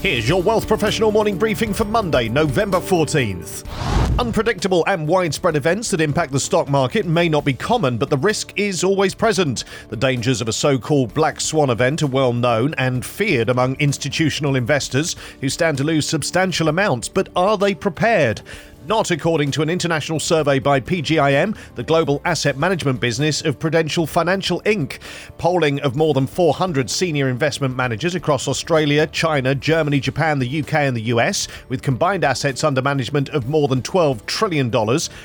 Here's your Wealth Professional morning briefing for Monday, November 14th. Unpredictable and widespread events that impact the stock market may not be common, but the risk is always present. The dangers of a so called black swan event are well known and feared among institutional investors who stand to lose substantial amounts, but are they prepared? Not according to an international survey by PGIM, the global asset management business of Prudential Financial Inc. Polling of more than 400 senior investment managers across Australia, China, Germany, Japan, the UK, and the US, with combined assets under management of more than $12 trillion,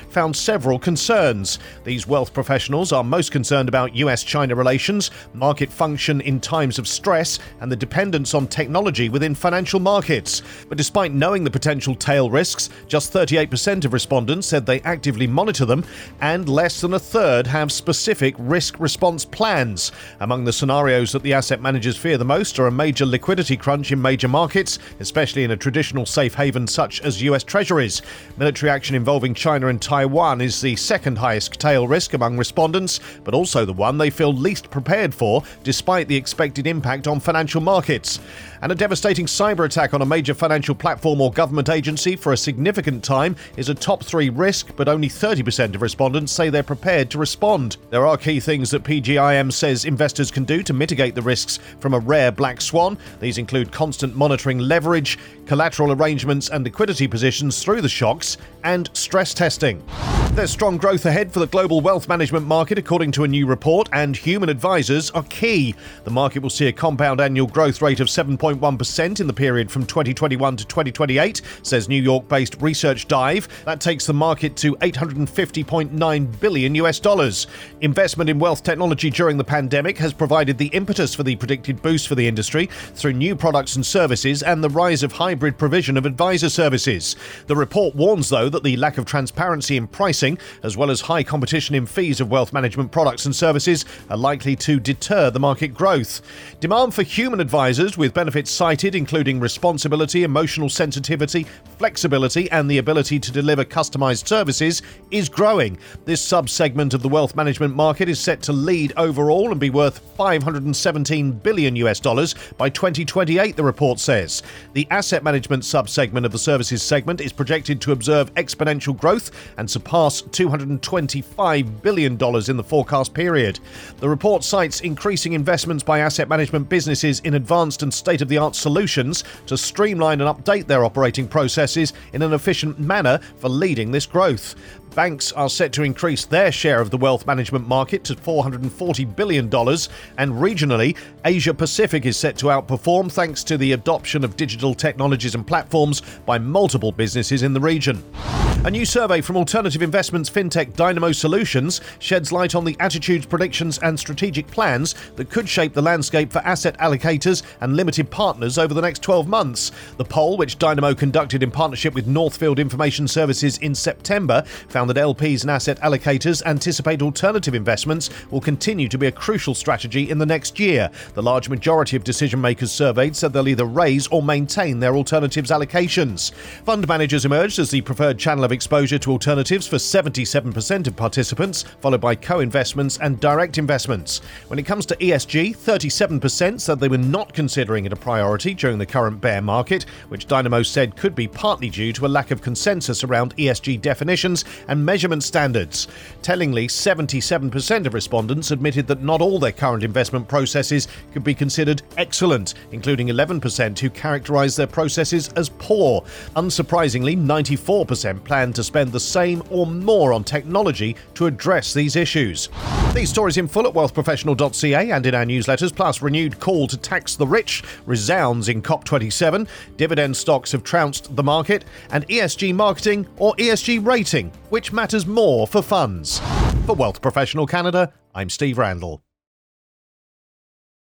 found several concerns. These wealth professionals are most concerned about US China relations, market function in times of stress, and the dependence on technology within financial markets. But despite knowing the potential tail risks, just 38 percent of respondents said they actively monitor them, and less than a third have specific risk response plans. Among the scenarios that the asset managers fear the most are a major liquidity crunch in major markets, especially in a traditional safe haven such as US Treasuries. Military action involving China and Taiwan is the second highest tail risk among respondents, but also the one they feel least prepared for, despite the expected impact on financial markets. And a devastating cyber attack on a major financial platform or government agency for a significant time is a top three risk, but only 30% of respondents say they're prepared to respond. There are key things that PGIM says investors can do to mitigate the risks from a rare black swan. These include constant monitoring leverage, collateral arrangements and liquidity positions through the shocks, and stress testing. There's strong growth ahead for the global wealth management market, according to a new report, and human advisors are key. The market will see a compound annual growth rate of 7.1% in the period from 2021 to 2028, says New York based Research Dive. That takes the market to 850.9 billion US dollars. Investment in wealth technology during the pandemic has provided the impetus for the predicted boost for the industry through new products and services and the rise of hybrid provision of advisor services. The report warns, though, that the lack of transparency in pricing, as well as high competition in fees of wealth management products and services, are likely to deter the market growth. Demand for human advisors with benefits cited, including responsibility, emotional sensitivity, flexibility, and the ability to deliver customized services, is growing. This sub-segment of the wealth management market is set to lead overall and be worth 517 billion US dollars by 2028, the report says. The asset management sub-segment of the services segment is projected to observe exponential growth and surpass $225 billion in the forecast period. The report cites increasing investments by asset management businesses in advanced and state of the art solutions to streamline and update their operating processes in an efficient manner for leading this growth. Banks are set to increase their share of the wealth management market to $440 billion, and regionally, Asia Pacific is set to outperform thanks to the adoption of digital technologies and platforms by multiple businesses in the region. A new survey from alternative investments fintech Dynamo Solutions sheds light on the attitudes, predictions, and strategic plans that could shape the landscape for asset allocators and limited partners over the next 12 months. The poll, which Dynamo conducted in partnership with Northfield Information Services in September, found that LPs and asset allocators anticipate alternative investments will continue to be a crucial strategy in the next year. The large majority of decision makers surveyed said they'll either raise or maintain their alternatives allocations. Fund managers emerged as the preferred channel of of exposure to alternatives for 77% of participants, followed by co investments and direct investments. When it comes to ESG, 37% said they were not considering it a priority during the current bear market, which Dynamo said could be partly due to a lack of consensus around ESG definitions and measurement standards. Tellingly, 77% of respondents admitted that not all their current investment processes could be considered excellent, including 11% who characterised their processes as poor. Unsurprisingly, 94% plan plan to spend the same or more on technology to address these issues. These stories in full at wealthprofessional.ca and in our newsletters, plus renewed call to tax the rich resounds in COP27, dividend stocks have trounced the market, and ESG marketing or ESG rating, which matters more for funds. For Wealth Professional Canada, I'm Steve Randall.